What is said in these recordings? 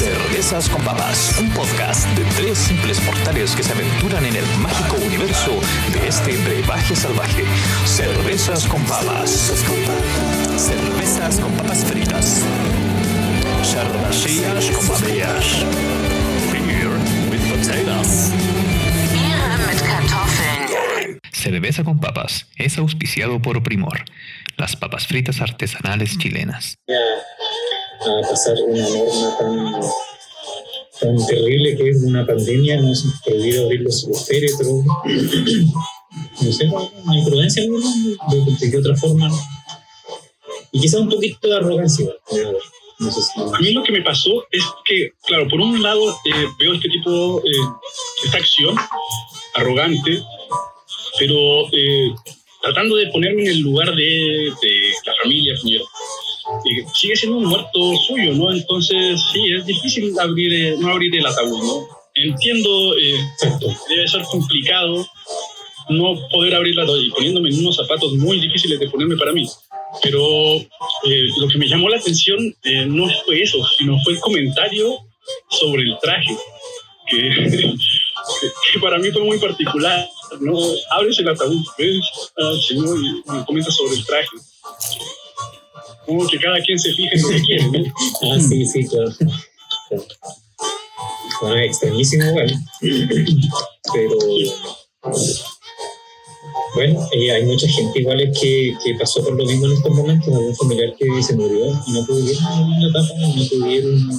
Cervezas con Papas, un podcast de tres simples mortales que se aventuran en el mágico universo de este brebaje salvaje. Cervezas con Papas. Cervezas con papas fritas. Cervecillas con papas. Beer with potatoes. Cerveza con Papas es auspiciado por Primor, las papas fritas artesanales chilenas. A pasar una norma tan, tan terrible que es una pandemia, no ha prohibido abrir los féretros. No sé, una imprudencia, ¿no? de, otra forma. Y quizá un poquito de arrogancia. ¿no? A mí lo que me pasó es que, claro, por un lado eh, veo este tipo, eh, esta acción arrogante, pero eh, tratando de ponerme en el lugar de, de la familia Piñero. Sigue siendo un muerto suyo, ¿no? Entonces, sí, es difícil abrir, eh, no abrir el ataúd, ¿no? Entiendo, eh, debe ser complicado no poder abrir la y poniéndome en unos zapatos muy difíciles de ponerme para mí. Pero eh, lo que me llamó la atención eh, no fue eso, sino fue el comentario sobre el traje, que, que para mí fue muy particular. ¿no? Abres el ataúd, ves al señor y me sobre el traje. Como que cada quien se fija en lo que quiere, ¿no? Ah, sí, sí, claro. Bueno, extrañísimo, bueno. Pero bueno, eh, hay mucha gente igual es que, que pasó por lo mismo en estos momentos, algún familiar que se murió y no pudieron en la etapa, no pudieron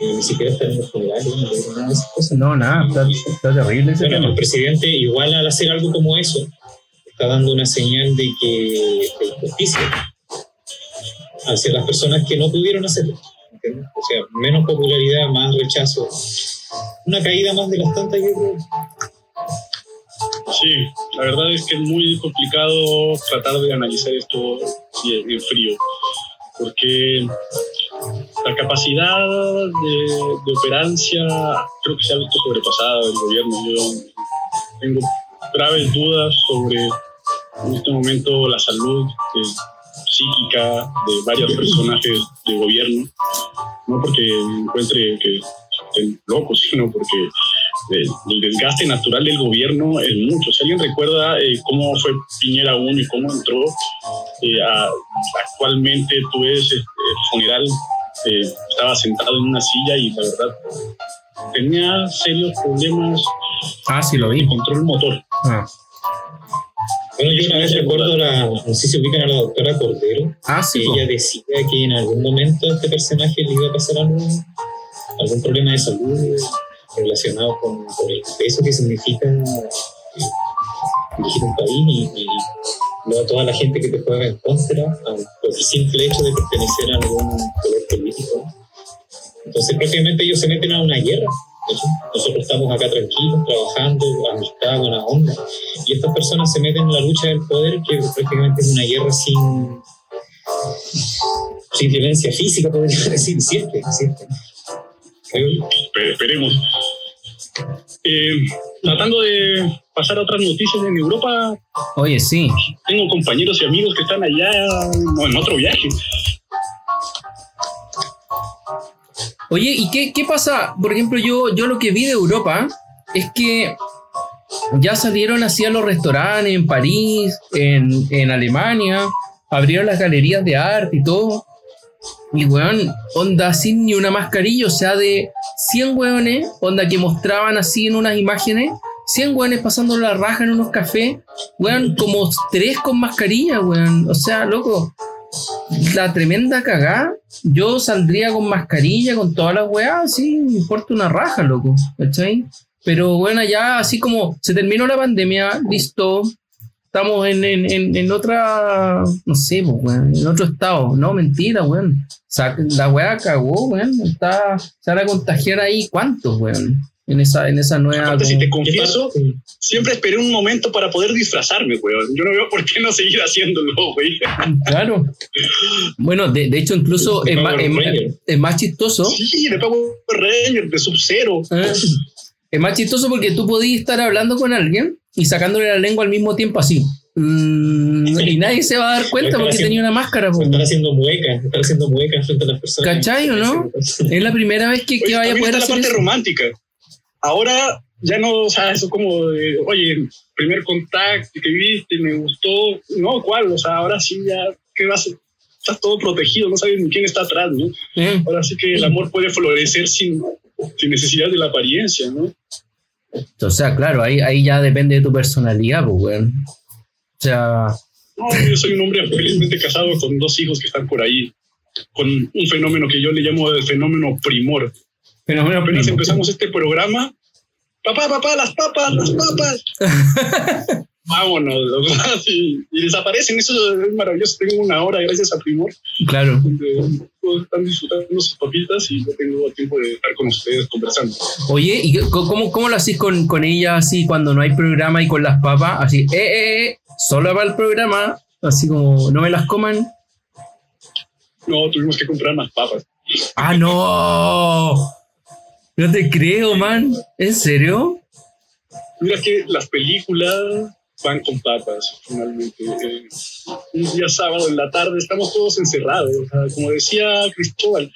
eh, ni siquiera estar en los funerales, no pudieron nada de esas cosas. No, nada, está, está terrible ese Bueno, tema. el presidente igual al hacer algo como eso, está dando una señal de que de justicia hacia las personas que no pudieron hacerlo. ¿entiendes? O sea, menos popularidad, más rechazo. Una caída más de las tantas, yo creo. Sí, la verdad es que es muy complicado tratar de analizar esto en frío, porque la capacidad de, de operancia creo que se ha visto sobrepasada del gobierno. Yo tengo graves dudas sobre en este momento la salud psíquica de varios personajes de gobierno, no porque encuentre que estén locos, sino porque eh, el desgaste natural del gobierno es mucho. Si alguien recuerda eh, cómo fue Piñera 1 y cómo entró, eh, a- actualmente tú ves eh, el funeral, eh, estaba sentado en una silla y la verdad tenía serios problemas Ah, sí, lo de vi. control motor. Ah, Bueno, yo una vez recuerdo, la, no sé si ubican a la doctora Cordero, Ah, sí, que ella decía que en algún momento a este personaje le iba a pasar algo, algún problema de salud relacionado con, con el peso que significa eh, dirigir un país y, y luego toda la gente que te juega en contra por el simple hecho de pertenecer a algún poder político. Entonces prácticamente ellos se meten a una guerra. Nosotros estamos acá tranquilos, trabajando, amistad, buena onda. Y estas personas se meten en la lucha del poder, que prácticamente es una guerra sin, sin violencia física, podría decir, siempre, siempre. Esperemos. Eh, tratando de pasar a otras noticias en Europa, Oye, sí. tengo compañeros y amigos que están allá en otro viaje. Oye, ¿y qué, pasa? Por ejemplo, yo, yo lo que vi de Europa es que ya salieron así a los restaurantes en París, en, en Alemania, abrieron las galerías de arte y todo. Y weón, onda sin ni una mascarilla, o sea, de 100 weones, onda que mostraban así en unas imágenes, 100 weones pasando la raja en unos cafés, weón, como tres con mascarilla, weón. O sea, loco, la tremenda cagada. Yo saldría con mascarilla, con todas las weas, sí, me importa una raja, loco, ¿cachai? Pero bueno, ya así como se terminó la pandemia, listo. Estamos en, en, en, en otra, no sé, en otro estado. No, mentira, weón. O la wea cagó, weón. Se van a contagiar ahí, ¿cuántos, weón? En esa, en esa nueva. Aparte, si te como- confieso, siempre esperé un momento para poder disfrazarme, weón. Yo no veo por qué no seguir haciéndolo, güey. Claro. Bueno, de, de hecho, incluso es más, es, más- chistoso. Sí, de Power Ranger, de Sub-Zero. ¿eh? Es más chistoso porque tú podías estar hablando con alguien y sacándole la lengua al mismo tiempo así. Mm, y nadie se va a dar cuenta porque tenía una máscara. po. Están haciendo muecas, están haciendo muecas frente a las personas. ¿Cachai o no? Es la primera vez que, que Oye, vaya a poder está la hacer parte eso. romántica. Ahora ya no, o sea, eso como de, oye, primer contacto que viste, me gustó. No, ¿cuál? O sea, ahora sí ya, ¿qué vas a Estás todo protegido, no sabes ni quién está atrás, ¿no? Ahora sí que el amor puede florecer sin, sin necesidad de la apariencia, ¿no? O sea, claro, ahí, ahí ya depende de tu personalidad, pues, weón. O sea, No, yo soy un hombre felizmente casado con dos hijos que están por ahí, con un fenómeno que yo le llamo el fenómeno primor. Fenómeno primo. empezamos este programa, papá, papá, las papas, las papas. Vámonos, sí, y desaparecen, eso es maravilloso. Tengo una hora gracias a Primor, Claro. donde todos están disfrutando sus papitas y yo tengo tiempo de estar con ustedes conversando. Oye, ¿y cómo, cómo lo hacís con, con ella así cuando no hay programa y con las papas? Así, eh, eh, eh, solo va el programa, así como, no me las coman. No, tuvimos que comprar más papas. ¡Ah, no! No te creo, man. ¿En serio? Mira que las películas van con papas, finalmente. Eh, un día sábado en la tarde estamos todos encerrados. o sea, como decía Cristóbal,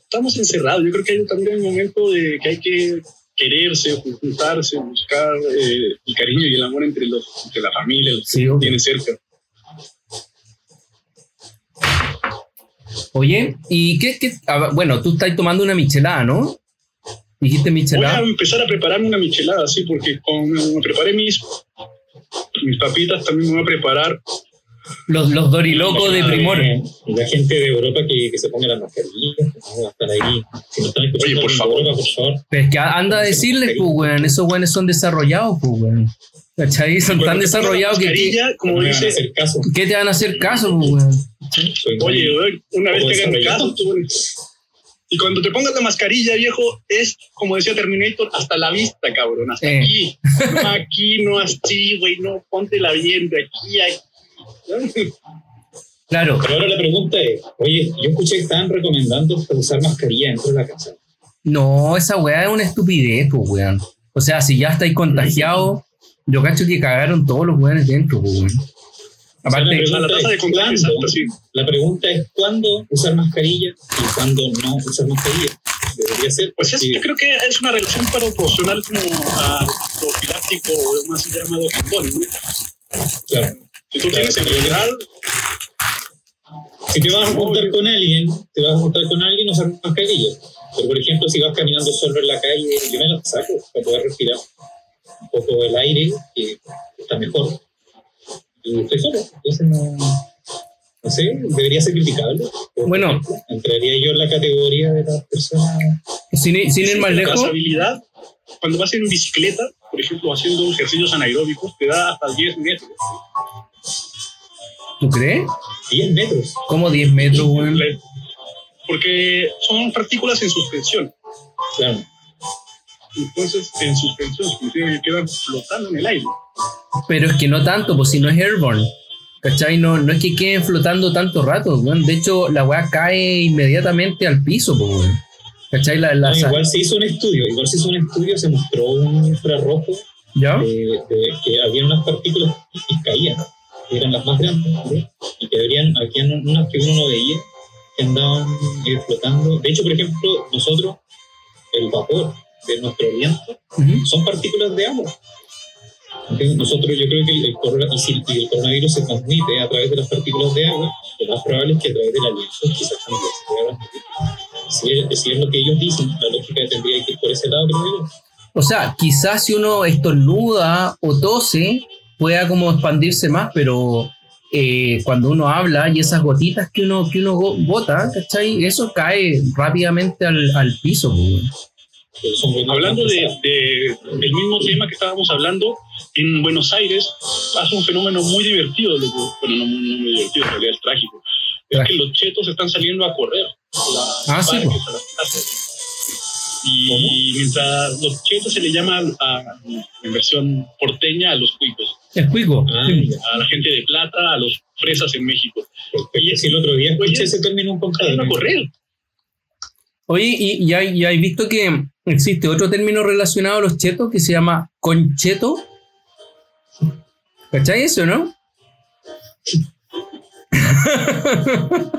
estamos encerrados. Yo creo que hay también un momento de que hay que quererse, juntarse, buscar eh, el cariño y el amor entre, los, entre la familia, los Sí, que obvio. tienen cerca. Oye, ¿y qué? qué? Ah, bueno, tú estás tomando una michelada, ¿no? Dijiste Voy a michelada. empezar a prepararme una michelada, sí, porque me preparé mis, mis papitas, también me voy a preparar Los, los dorilocos de primor. Eh, La gente de Europa que, que se ponga las mascarillas, no va a estar ahí. Si no están escuchando Oye, por de favor. Europa, por favor. Pero es que anda a decirles, pues, weón. Esos weones son desarrollados, pues, weón. ¿Cachai? Son tan Cuando te pongas la desarrollados que, que, como me van a dice hacer caso. ¿qué te van a hacer caso, pues, weón? Oye, güey, una vez que hagan caso, tú. Y cuando te pongas la mascarilla, viejo, es como decía Terminator, hasta la vista, cabrón, hasta Eh. aquí. No aquí, no así, güey, no, póntela bien, de aquí aquí. Claro. Pero ahora la pregunta es, oye, yo escuché que estaban recomendando usar mascarilla dentro de la casa. No, esa weá es una estupidez, pues, weón. O sea, si ya estáis contagiados, yo cacho que cagaron todos los weones dentro, pues, weón. Aparte, O sea, A la tasa de contagio, ¿Cuándo? sí. La pregunta es cuándo usar mascarilla y cuándo no usar mascarilla. Debería ser. Pues es, yo creo que es una relación proporcional como a profiláctico o más llamado condón, ¿no? claro, Si tú tienes enfermedad, si te vas a juntar con alguien, te vas a juntar con alguien usar mascarilla. Pero por ejemplo, si vas caminando solo en la calle, yo me la saco para poder respirar un poco el aire, que está mejor. Y estoy solo. Entonces no, no sé, debería ser criticable. Bueno. entraría yo en la categoría de las personas. sin, sin ir más la lejos, cuando vas en bicicleta, por ejemplo, haciendo ejercicios anaeróbicos, te da hasta 10 metros. ¿tú crees? 10 metros. Como 10 metros, weón. Porque son partículas en suspensión. Claro. Entonces, en suspensión, quedan flotando en el aire. Pero es que no tanto, pues si no es airborne. ¿Cachai? No, no es que queden flotando tanto rato, weón. De hecho, la weá cae inmediatamente al piso, pues, weón. ¿Cachai? La, la- No, igual se hizo un estudio, igual se hizo un estudio, se mostró un infrarrojo ¿Ya? de, de que había unas partículas que caían, que eran las más grandes, ¿no? y que habrían, habían unas que uno no veía, que andaban eh, flotando. De hecho, por ejemplo, nosotros, el vapor de nuestro viento Ujú. son partículas de agua. Nosotros, yo creo que el, el si el coronavirus se transmite a través de las partículas de agua, lo más probable es que a través del aliento quizás también se pueda transmitir. Si si es lo que ellos dicen, la lógica tendría que ir por ese lado, creo yo. O sea, quizás si uno estornuda o tose, pueda como expandirse más, pero eh, cuando uno habla y esas gotitas que uno, que uno bota, ¿cachai? Eso cae rápidamente al, al piso, pues, Hablando de, de- del mismo tema que estábamos hablando, en Buenos Aires pasa un fenómeno muy divertido, bueno, no, muy- no muy divertido, en realidad es trágico. Es que los chetos están saliendo a correr. Ah, sí, a las. Y mientras los chetos se le llama a- en versión porteña a los cuicos, El cuico. Ah, sí. a la gente de plata, a los fresas en México. Perfecto. Sí, el otro día escuché ese término un. Salen a correr. Oye, y, y, hay, y hay visto que existe otro término relacionado a los chetos que se llama concheto. ¿Cachai eso, no?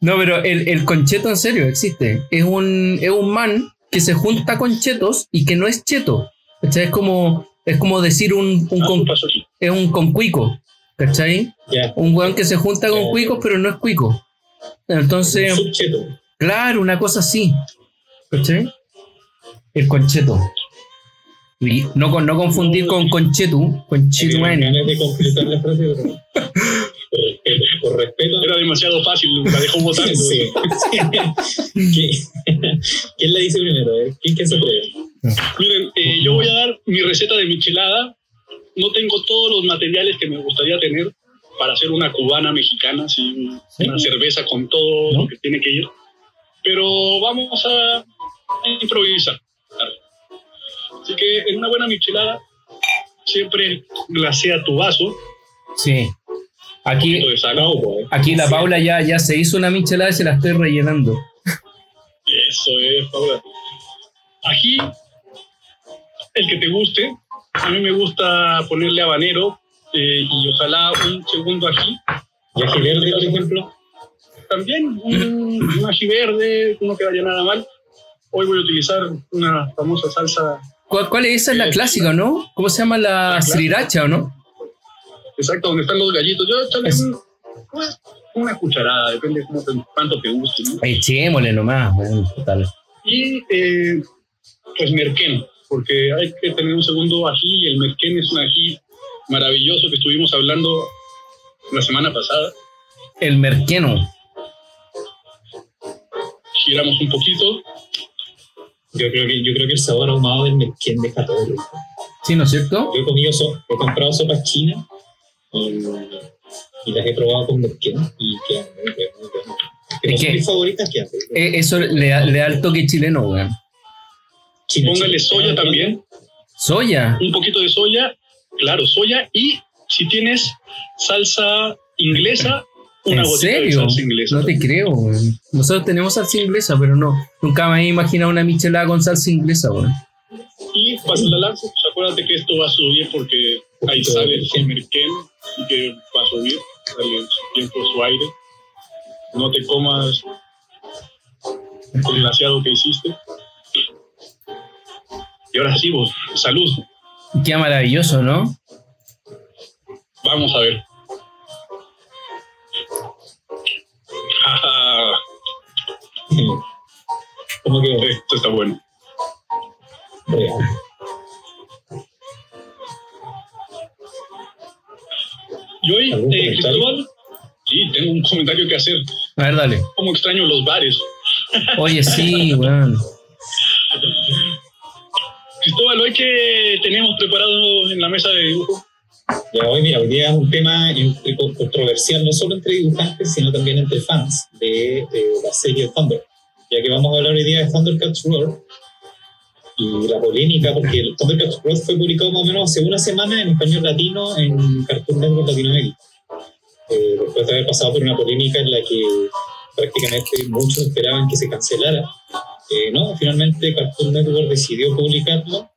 no, pero el, el concheto en serio existe. Es un, es un man que se junta con chetos y que no es cheto. ¿Cachai? Es como, es como decir un, un Ah, es un concuico. ¿Cachai? Ya. Un weón que se junta con cuicos, pero no es cuico. Entonces, Un subcheto. Claro, una cosa así. ¿Cachai? El concheto. Y no, con, no confundir con conchetu, conchetu de completar la frase, pero. Por respeto. Era demasiado fácil, la dejó votando. Sí. ¿Qui- ¿Quién la dice primero? eh? ¿Quién, quién se atreve? Miren, eh, yo voy a dar mi receta de michelada. No tengo todos los materiales que me gustaría tener para hacer una cubana mexicana, así, una cerveza con todo ¿No? lo que tiene que ir. Pero vamos a, improvisar. Así que en una buena michelada siempre glasea tu vaso, Sí. Aquí, poquito de sal. No, pues. aquí la Paula ya, ya se hizo una michelada y se la estoy rellenando. Eso es, Paula. Ají, el que te guste. A mí me gusta ponerle habanero eh, y ojalá un segundo ají. ¿Y ají verde, por ejemplo? También un, un ají verde, no quedaría nada mal. Hoy voy a utilizar una famosa salsa, ¿Cuál, cuál es esa? Es la clásica, ¿no? ¿Cómo se llama la La sriracha o no? exacta, donde están los gallitos. Yo Es- un- pues, una cucharada, depende de cómo cuánto te guste. ¿no? Echémosle nomás, weón, total. Y eh, pues merquén, porque hay que tener un segundo ají y el merquén es un ají maravilloso que estuvimos hablando la semana pasada. El merqueno. Giramos un poquito. Yo creo que, yo creo que el sabor ahumado del merquén deja todo. ¿Sí, no es cierto? Yo he comido, so- he comprado sopas chinas y, y las he probado con merquén y quedan muy buenas, muy. Que no Es son que- mis favoritas, quedan. Eh, Eso le da, le da el toque chileno, weón. Póngale soya también, Soya. un poquito de soya, claro, soya. Y si tienes salsa inglesa, una ¿En de serio? salsa inglesa. No te creo, weón. Nosotros tenemos salsa inglesa, pero no. Nunca me había imaginado una michelada con salsa inglesa, weón. Y cuando la pues acuérdate que esto va a subir porque ahí sale el merquén y que va a subir, dale su aire. No te comas el glaseado que hiciste. Y ahora sí, vos, salud. Qué maravilloso, ¿no? Vamos a ver. ¿Cómo que Esto está bueno. real? Y hoy, ¿Algún eh, comentario? Cristóbal, sí, tengo un comentario que hacer. A ver, dale. Cómo extraño los bares. Oye, sí, weón. Cristóbal, hoy que tenemos preparado en la mesa de dibujo, Ya hoy, mira, hoy día es un tema controversial, no solo entre dibujantes, sino también entre fans de, de la serie Thunder. Ya que vamos a hablar hoy día de Thundercats Roar y la polémica, porque el Thundercats Roar fue publicado más o menos hace una semana en español latino en Cartoon Network Latinoamérica. Eh, después de haber pasado por una polémica en la que prácticamente muchos esperaban que se cancelara. Eh, no, finalmente Cartoon Network decidió publicarlo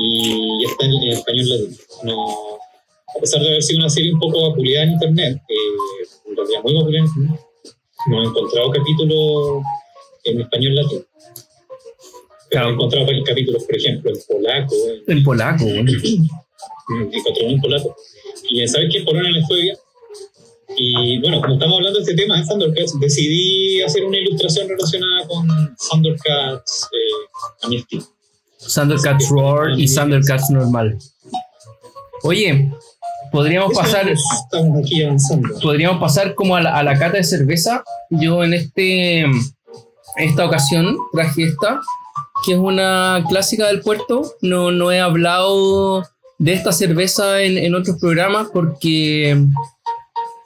y ya está en, en español latino. No, a pesar de haber sido una serie un poco vapuleada en internet, eh, en realidad muy vapuleada en internet, no he encontrado capítulos en español latino. Claro. he encontrado capítulos, por ejemplo, en polaco, en, En polaco. Mm, encontré uno en polaco. Y ¿sabes qué? Por una le fue bien. Y bueno, como estamos hablando de este tema de Thundercats, decidí hacer una ilustración relacionada con Thundercats eh, a mi estilo. Thundercats Roar y Thundercats normal. Oye, podríamos pasar, Estamos aquí avanzando. podríamos pasar como a la, a la cata de cerveza. Yo en este esta ocasión traje esta, que es una clásica del puerto. No, no he hablado de esta cerveza en, en otros programas porque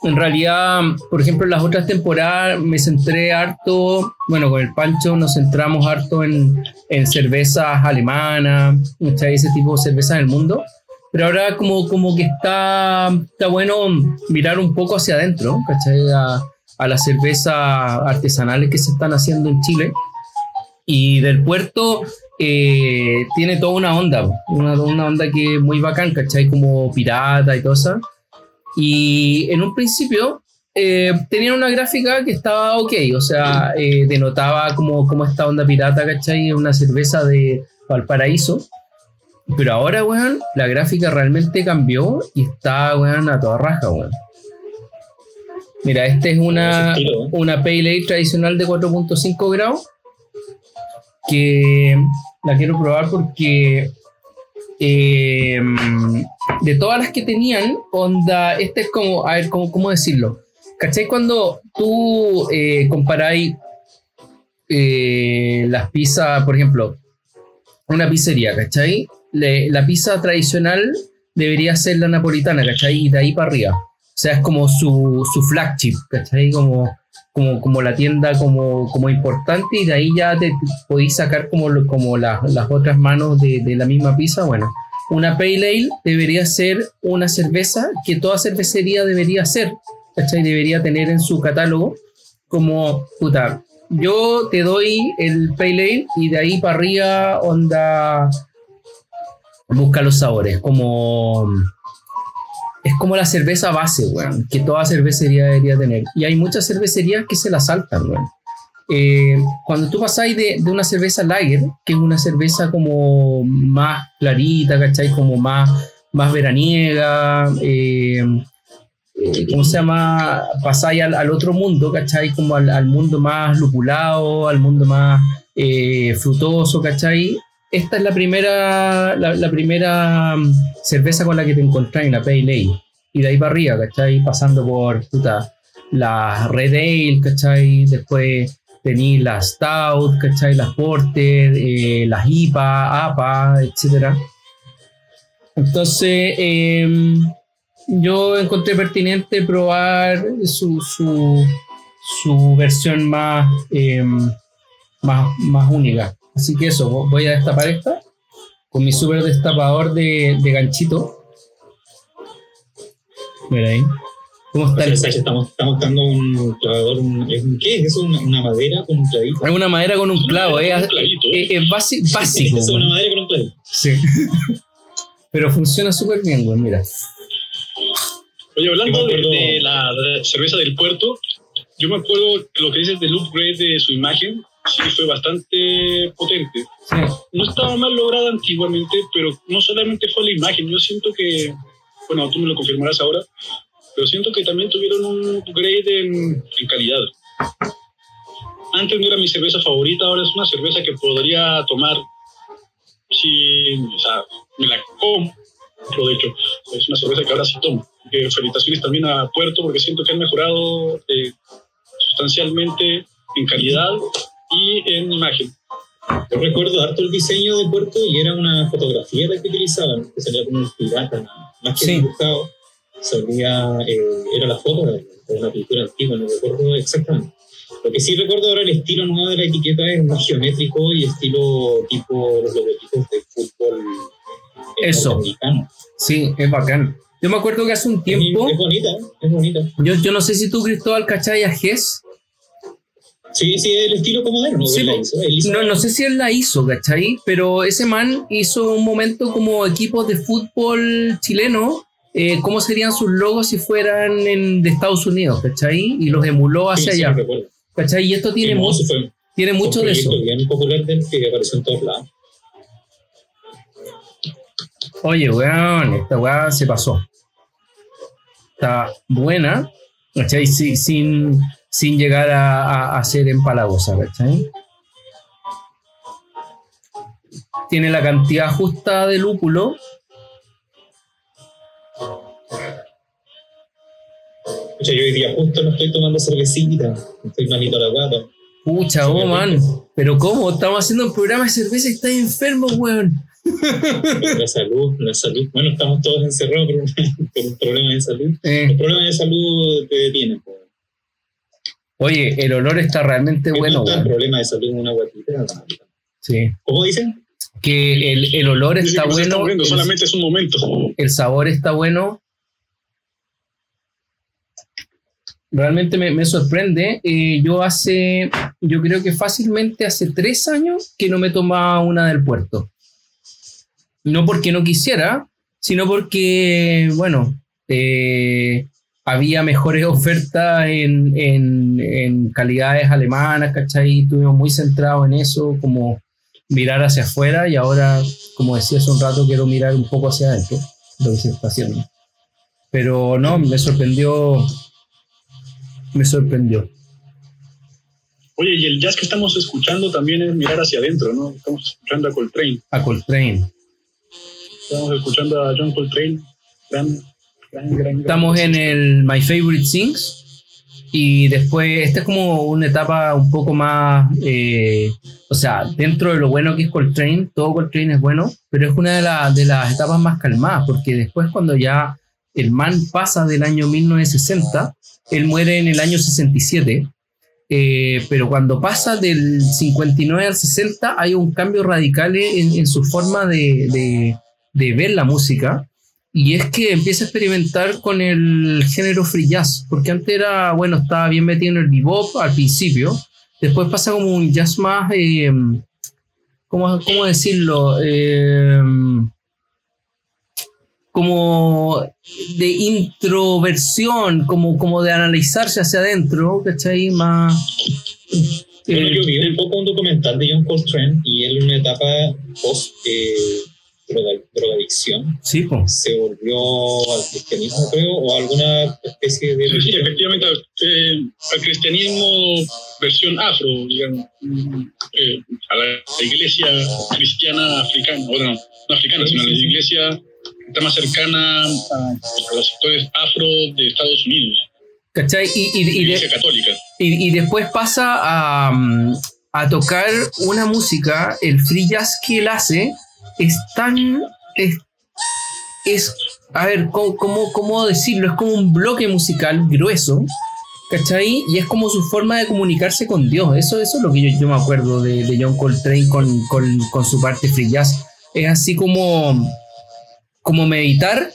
en realidad, por ejemplo, en las otras temporadas me centré harto, bueno, con el Pancho nos centramos harto en, en cervezas alemanas, ese tipo de cervezas del mundo. Pero ahora como, como que está, está bueno mirar un poco hacia adentro, ¿cachai? A, a las cervezas artesanales que se están haciendo en Chile. Y del puerto, eh, tiene toda una onda, una, una onda que es muy bacán, ¿cachai? Como pirata y eso. Y en un principio eh, tenían una gráfica que estaba ok, o sea, eh, denotaba como, como esta onda pirata, ¿cachai? Una cerveza de Valparaíso. Pero ahora, weón, la gráfica realmente cambió y está, weón, a toda raja, weón. Mira, esta es una, estilo, ¿eh? una Pale Ale tradicional de 4.5 grados que la quiero probar porque eh, de todas las que tenían, onda, esta es como, a ver, ¿cómo, cómo decirlo? ¿Cachai? Cuando tú eh, comparáis eh, las pizzas, por ejemplo, una pizzería, ¿cachai? La pizza tradicional debería ser la napolitana, ¿cachai? Y de ahí para arriba. O sea, es como su, su flagship, ¿cachai? Como, como, como la tienda como, como importante y de ahí ya te, podéis sacar como, como la- las otras manos de, de la misma pizza. Bueno, una Pale Ale debería ser una cerveza que toda cervecería debería ser, ¿cachai? Debería tener en su catálogo como, puta, yo te doy el Pale Ale y de ahí para arriba onda busca los sabores, como es como la cerveza base, weón, que toda cervecería debería tener. Y hay muchas cervecerías que se la saltan, weón. Eh, cuando tú pasáis de, de una cerveza lager, que es una cerveza como más clarita, ¿cachai? Como más, más veraniega, eh, eh, ¿cómo se llama? Pasáis al, al otro mundo, ¿cachai? Como al, al mundo más lupulado, al mundo más eh, frutoso, ¿cachai? Esta es la primera, la, primera mm, cerveza con la que te encontrás en la Pale Ale. Y de ahí para arriba, ¿cachai? Pasando por puta, la Red Ale, ¿cachai? Después tenéis las Stout, ¿cachai? Las Porter, eh, las IPA, APA, etc. Entonces, em, yo encontré pertinente probar su, su, su versión más, em, más, más única. Así que eso, vo- voy a destapar esta con mi super destapador de, de ganchito. Mira ahí. ¿Cómo está el, O sea, estamos, estamos dando un clavador, un, es un- ¿qué es eso? Una, una madera con un clavito. Es una madera con un clavo, Con eh, un es, clavito. es- es basi- básico. Es una madera con un clavito. Sí. Pero funciona súper bien, güey, mira. Oye, hablando de, la cerveza del puerto, yo me acuerdo lo que dices del upgrade de su imagen, sí fue bastante potente. Sí. No estaba mal lograda antiguamente, pero no solamente fue la imagen, yo siento que, bueno, tú me lo confirmarás ahora, pero siento que también tuvieron un upgrade en, en calidad. Antes no era mi cerveza favorita, ahora es una cerveza que podría tomar sin, o sea, me la compro, de hecho, es una cerveza que ahora sí tomo. Eh, felicitaciones también a Puerto porque siento que han mejorado eh, sustancialmente en calidad y en imagen. Yo recuerdo harto el diseño de Puerto y era una fotografía la que utilizaban, que salía como un pirata, más que Sí. dibujado. Salía, eh, era la foto de, una pintura antigua, no recuerdo exactamente. Lo que sí recuerdo ahora el estilo nuevo de la etiqueta es más geométrico y estilo tipo los logotipos de fútbol eh, Eso. norteamericano. Sí, es bacán. Yo me acuerdo que hace un tiempo, Es bonita, es bonita. yo, yo no sé si tú, Cristóbal, cachai a Gess. Sí, sí, el estilo como. Sí, No, no sé si él la hizo, ¿cachai? Pero ese man hizo un momento como equipos de fútbol chileno, eh, cómo serían sus logos si fueran en, de Estados Unidos, ¿cachai? Y los emuló Sí, hacia sí, allá, recuerdo. ¿cachai? Y esto tiene, Sí, no, mu- sí fue- tiene mucho de eso. proyecto bien popular del que apareció en todos lados. Oye, weón, esta weá se pasó. Está buena, ¿cachai? Sí, sin, sin llegar a, a, a ser empalagosa, ¿cachai? Tiene la cantidad justa de lúpulo. Sea, yo hoy día justo no estoy tomando cervecita, estoy malito a la guata. Pucha, oh, man. Pero ¿cómo? Estamos haciendo un programa de cerveza y estás enfermo, weón. La salud, la salud. Bueno, estamos todos encerrados por un, por un problema de salud. Eh, Los problemas de salud te detienen. po. Oye, el olor está realmente ¿Qué bueno, tanto el problema de en una guatita? Sí. ¿Cómo dicen? Que el, el olor Dice está que no se está bueno. muriendo, el- solamente es un momento. el sabor está bueno. realmente me, me sorprende. Eh, yo hace, yo creo que fácilmente hace tres años que no me tomaba una del puerto. No porque no quisiera, sino porque, bueno, eh, había mejores ofertas en, en, en calidades alemanas, ¿cachai? Estuvimos muy centrados en eso, como mirar hacia afuera y ahora, como decía hace un rato, quiero mirar un poco hacia adentro, lo que se está haciendo. Pero no, me sorprendió, me sorprendió. Oye, y el jazz que estamos escuchando también es mirar hacia adentro, ¿no? Estamos escuchando a Coltrane, A Coltrane. estamos escuchando a John Coltrane, gran, Estamos en el My Favorite Things y después, esta es como una etapa un poco más, eh, o sea, dentro de lo bueno que es Coltrane, todo Coltrane es bueno, pero es una de, la- de las etapas más calmadas, porque después cuando ya el man pasa del año 1960, él muere en el año 67, eh, pero cuando pasa del 59 al 60 hay un cambio radical en, en su forma de, de- de ver la música. Y es que empieza a experimentar con el género free jazz, porque antes era, bueno, estaba bien metido en el bebop al principio, después pasa como un jazz más, eh, ¿cómo, cómo decirlo? Eh, como de introversión, como, como de analizarse hacia adentro, ¿cachai? Más... Bueno, eh, yo vi un poco un documental de John Coltrane y él en una etapa post eh, droga- drogadicción sí, se volvió al cristianismo, creo, o a alguna especie de Sí, efectivamente, eh, al cristianismo versión afro, digamos, eh, a la, iglesia cristiana africana, bueno, no africana, sino a la iglesia que está más cercana a, a los sectores afro de Estados Unidos, ¿Cachai? Y, y- y de- iglesia católica. Y, y después pasa a, a tocar una música, el free jazz que él hace es tan... Es, es- a ver, ¿cómo, cómo, cómo decirlo? Es como un bloque musical grueso, ¿cachai? Y es como su forma de comunicarse con Dios. Eso, eso es lo que yo, yo me acuerdo de, de John Coltrane con, con, con su parte free jazz. Es así como, como meditar,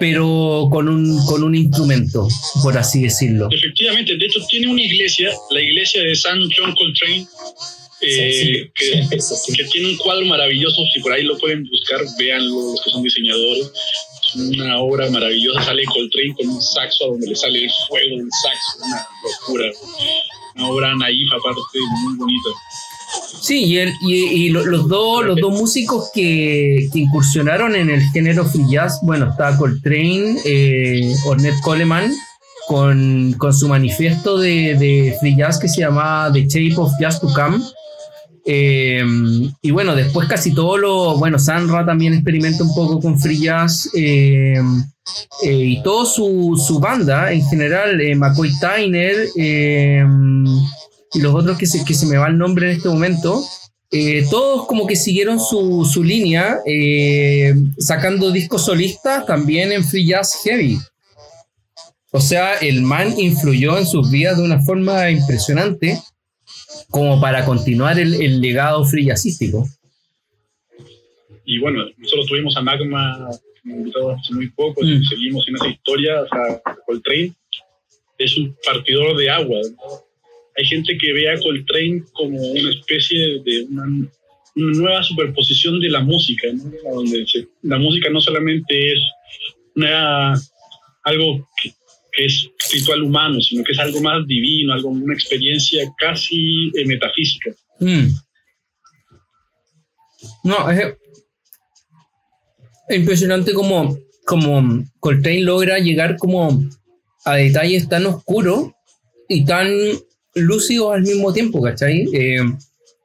pero con un, con un instrumento, por así decirlo. Efectivamente, de hecho tiene una iglesia, la iglesia de San John Coltrane, eh, que, que tiene un cuadro maravilloso, si por ahí lo pueden buscar, véanlo, los que son diseñadores. Es una obra maravillosa, sale Coltrane con un saxo a donde le sale el fuego del saxo, una locura. Una obra naif aparte, muy bonita. Sí, y, el- y- y lo- los, dos, los dos músicos que, que incursionaron en el género free jazz, bueno, está Coltrane, eh, Ornette Coleman, con, con su manifiesto de, de free jazz que se llamaba The Shape of Jazz to Come. Eh, y bueno, después casi todo lo, bueno, Sandra también experimenta un poco con free jazz. eh, eh, y toda su, su banda en general, McCoy Tyner, y los otros que se, que se me va el nombre en este momento, todos como que siguieron su, su línea, sacando discos solistas también en Free Jazz Heavy. O sea, el man influyó en sus vidas de una forma impresionante como para continuar el, el legado free jazzístico. Y bueno, nosotros tuvimos a Magma invitado hace muy poco, Mm. y seguimos en esa historia. O sea, Coltrane es un partidor de agua. ¿no? Hay gente que ve a Coltrane como una especie de una, una nueva superposición de la música, ¿no? donde se- la música no solamente es una, algo que es ritual humano, sino que es algo más divino, algo, una experiencia casi eh, metafísica. Mm. No, es es impresionante como, como Coltrane logra llegar como a detalles tan oscuros y tan lúcidos al mismo tiempo, ¿cachai? Eh,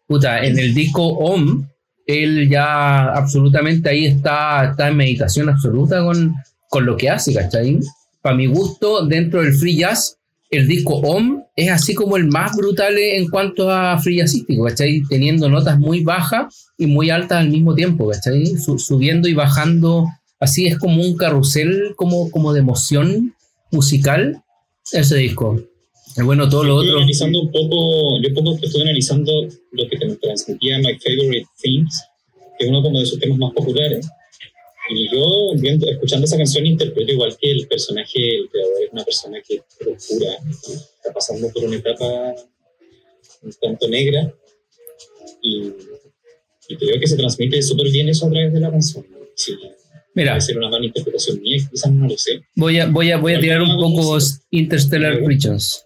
puta, en el disco OM, él ya absolutamente ahí está, está en meditación absoluta con, con lo que hace, ¿cachai? Para mi gusto, dentro del free jazz, el disco OM es así como el más brutal en cuanto a free jazzístico, ¿cachai? Teniendo notas muy bajas y muy altas al mismo tiempo, ¿cachai? Su- subiendo y bajando, así es como un carrusel, como, como de emoción musical, ese disco. Bueno, todo lo Estuve otro. analizando un poco, yo poco que estuve analizando lo que te transmitía My Favorite Themes, que es uno como de sus temas más populares. Y yo, viendo, escuchando esa canción, interpreto igual que el personaje, el creador es una persona que procura, está pasando por una etapa un tanto negra y, y creo que se transmite súper bien eso a través de la canción. Sí, Mira, puede ser una mala interpretación mía, quizás no lo sé. voy a, voy a, voy a tirar un poco Interstellar Regions.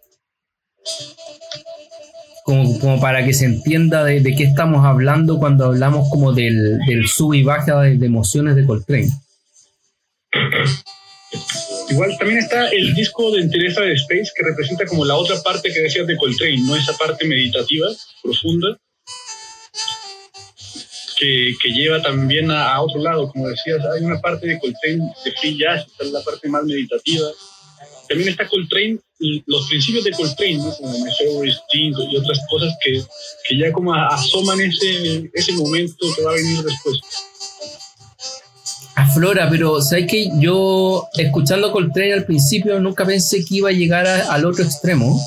Como, como para que se entienda de, de qué estamos hablando cuando hablamos como del, del sub y baja de, de emociones de Coltrane. Igual también está el disco de Interesa de Space, que representa como la otra parte que decías de Coltrane, no esa parte meditativa, profunda, que, que lleva también a, a otro lado. Como decías, hay una parte de Coltrane de free jazz, está la parte más meditativa. También está Coltrane, y los principios de Coltrane, ¿no? como Favorite Thing y otras cosas que, que ya como asoman ese, ese momento que va a venir después. Aflora, pero ¿sabes que Yo, escuchando Coltrane al principio, nunca pensé que iba a llegar a- al otro extremo.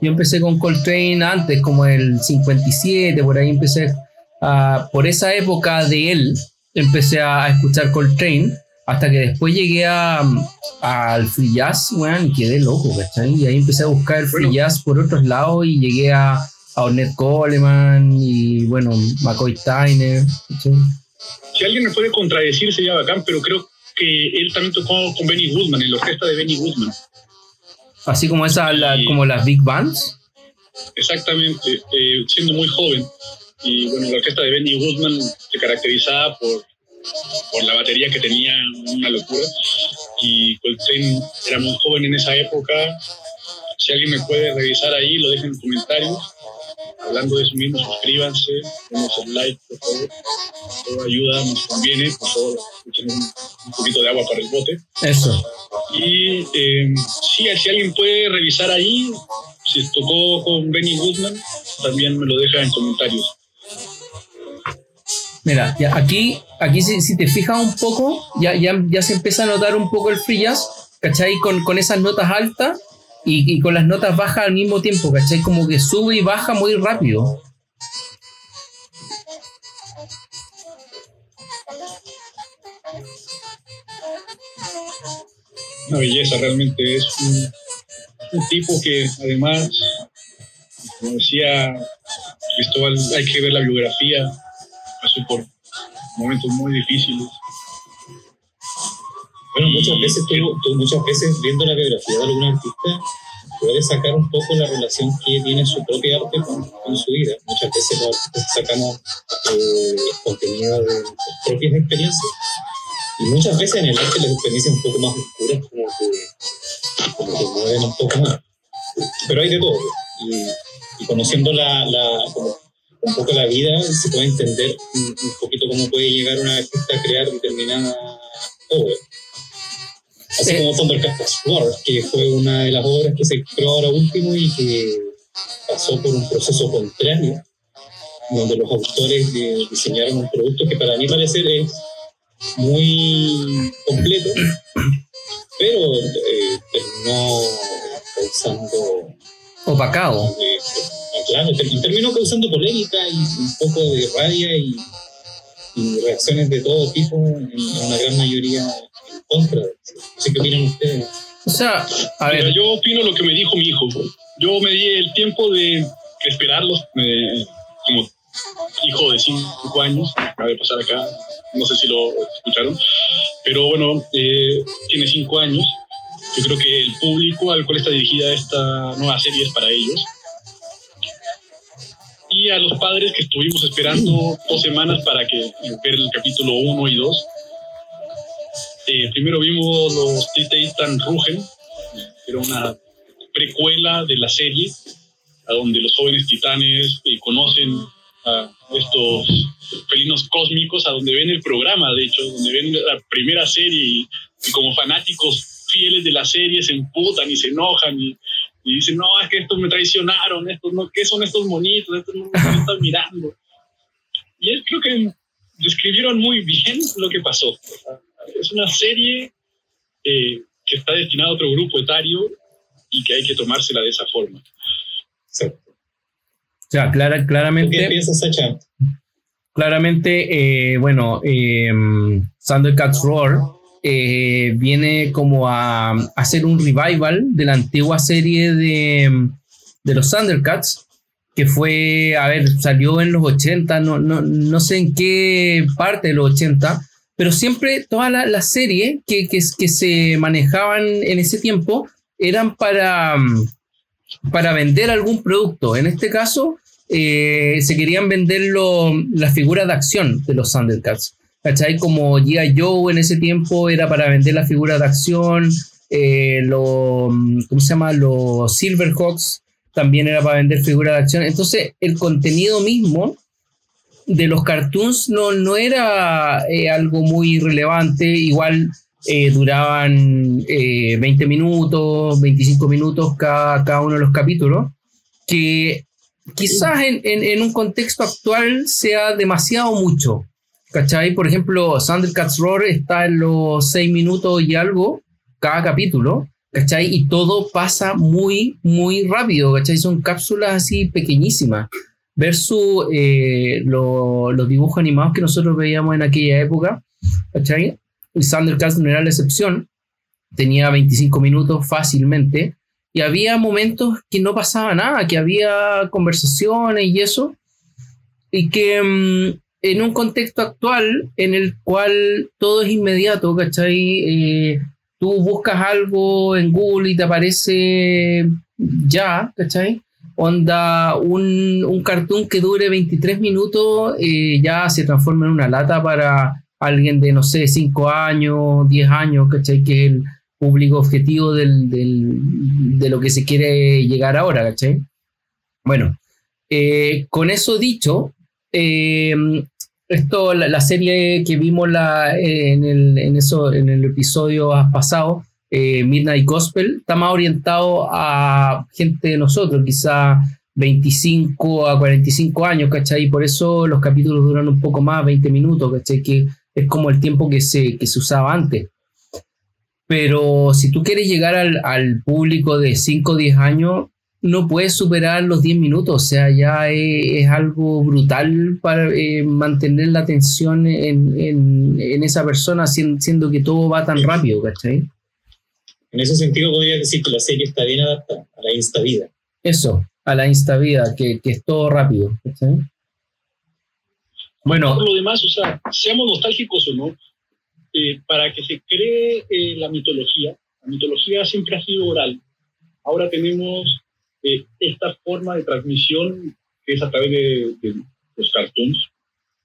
Yo empecé con Coltrane antes, como el 57, por ahí empecé a, por esa época de él, empecé a escuchar Coltrane, hasta que después llegué a, al free jazz, weón, y quedé loco, ¿cachai? Y ahí empecé a buscar el free Bueno. jazz por otros lados y llegué a, a Ornette Coleman y, bueno, McCoy Tyner, ¿cachai? Si alguien me puede contradecir sería bacán, pero creo que él también tocó con Benny Goodman, en la orquesta de Benny Goodman. Así como, esa, la- como las big bands. Exactamente, eh, siendo muy joven. Y bueno, la orquesta de Benny Goodman se caracterizaba por, por la batería que tenía, una locura. Y Coltrane era muy joven en esa época. Si alguien me puede revisar ahí, lo dejen en comentarios. Hablando de eso mismo, suscríbanse, denos el like, por favor. Toda ayuda nos conviene, por favor, echen un, un poquito de agua para el bote. Eso. Y eh, sí, si alguien puede revisar ahí, si tocó con Benny Goodman, también me lo deja en comentarios. Mira, ya aquí, aquí si, te fijas un poco, ya, ya, ya se empieza a notar un poco el free jazz, ¿cachai? Con, con esas notas altas y, y con las notas bajas al mismo tiempo, ¿cachai? Como que sube y baja muy rápido. Una belleza, realmente es un, un tipo que además, como decía Cristóbal, hay que ver la biografía, pasó por momentos muy difíciles. Bueno, muchas veces tú, tú muchas veces viendo la biografía de algún artista puedes sacar un poco la relación que tiene su propia arte con, con su vida. Muchas veces los artistas sacamos eh, contenido de propias experiencias y muchas veces en el arte las experiencias un poco más oscuras como que, como que mueven un poco más. Pero hay de todo. Y, y conociendo la, la, como un poco la vida se puede entender un, un poquito cómo puede llegar una artista a crear determinada obra. Así Eh. como Thundercats War, que fue una de las obras que se creó ahora último y que pasó por un proceso contrario, donde los autores de- diseñaron un producto que para mi parecer es muy completo, pero eh, terminó causando Opacado. eh, claro, ter- terminó causando polémica y un poco de rabia y, y reacciones de todo tipo, en, en una gran mayoría en contra. No sé qué opinan ustedes. O sea, a Mira, ver, yo opino lo que me dijo mi hijo. Yo me di el tiempo de esperarlos eh, como hijo de cinco años, acaba de pasar acá, no sé si lo escucharon, pero bueno, eh, tiene cinco años. Yo creo que el público al cual está dirigida esta nueva serie es para ellos. Y a los padres que estuvimos esperando dos semanas para que ver el capítulo 1 y 2. Eh, primero vimos los Titan Rugen, era una precuela de la serie, a donde los jóvenes titanes eh, conocen a estos felinos cósmicos, a donde ven el programa, de hecho, donde ven la primera serie y, y como fanáticos fieles de la serie se emputan y se enojan y, y dicen, no, es que estos me traicionaron, estos no, ¿qué son estos monitos? Estos no me están mirando. Y él creo que describieron muy bien lo que pasó. Es una serie eh, que está destinada a otro grupo etario y que hay que tomársela de esa forma. Exacto. o sea, clara- ¿Tú ¿Qué claramente, piensas, Sacha? claramente, eh, bueno, eh, Thundercats Roar eh, viene como a, hacer un revival de la antigua serie de, de los Thundercats, que fue, a ver, salió en los 80, no, no, no sé en qué parte de los 80, pero siempre todas las la series que, que, se manejaban en ese tiempo eran para, para vender algún producto. En este caso, eh, se querían vender las figuras de acción de los Thundercats. ¿Cachai? Como G.I. Joe en ese tiempo era para vender las figuras de acción, eh, lo, ¿cómo se llama? Los Silverhawks también era para vender figuras de acción. Entonces, el contenido mismo de los cartoons no, no era eh, algo muy relevante, igual eh, duraban 20 minutos, 25 minutos cada, cada uno de los capítulos, que quizás en, en, en, un contexto actual sea demasiado mucho. ¿Cachai? Por ejemplo, Thundercats Roar está en los 6 minutos y algo cada capítulo, ¿cachai? Y todo pasa muy, muy rápido, ¿cachai? Son cápsulas así pequeñísimas. Versus eh, lo, los dibujos animados que nosotros veíamos en aquella época, ¿cachai? Y Thundercats no era la excepción. Tenía 25 minutos fácilmente. Y había momentos que no pasaba nada, que había conversaciones y eso. Y que mmm, en un contexto actual en el cual todo es inmediato, ¿cachai? Eh, tú buscas algo en Google y te aparece ya, ¿cachai? Onda, un, un cartoon que dure 23 minutos eh, ya se transforma en una lata para alguien de, no sé, 5 años, 10 años, ¿cachai? Que es el público objetivo del, del, de lo que se quiere llegar ahora, ¿cachai? Bueno, eh, con eso dicho, eh, esto, la, serie que vimos la, en, el, en, eso, en el episodio pasado, eh, Midnight Gospel, está más orientado a gente de nosotros, quizá 25 a 45 años, ¿cachai? Y por eso los capítulos duran un poco más, 20 minutos, ¿cachai? Que es como el tiempo que se, que se usaba antes. Pero si tú quieres llegar al, al público de 5 o 10 años, no puedes superar los 10 minutos, o sea, ya es, es algo brutal para eh, mantener la atención en, en, en esa persona, siendo, siendo, que todo va tan rápido, ¿cachai? En ese sentido, podría decir que la serie está bien adaptada a la insta-vida. Eso, a la insta-vida, que, que, es todo rápido, ¿cachai? Bueno. Por lo demás, o sea, seamos nostálgicos o no, eh, para que se cree eh, la mitología, la mitología siempre ha sido oral. Ahora tenemos eh, esta forma de transmisión que es a través de, de, los cartoons,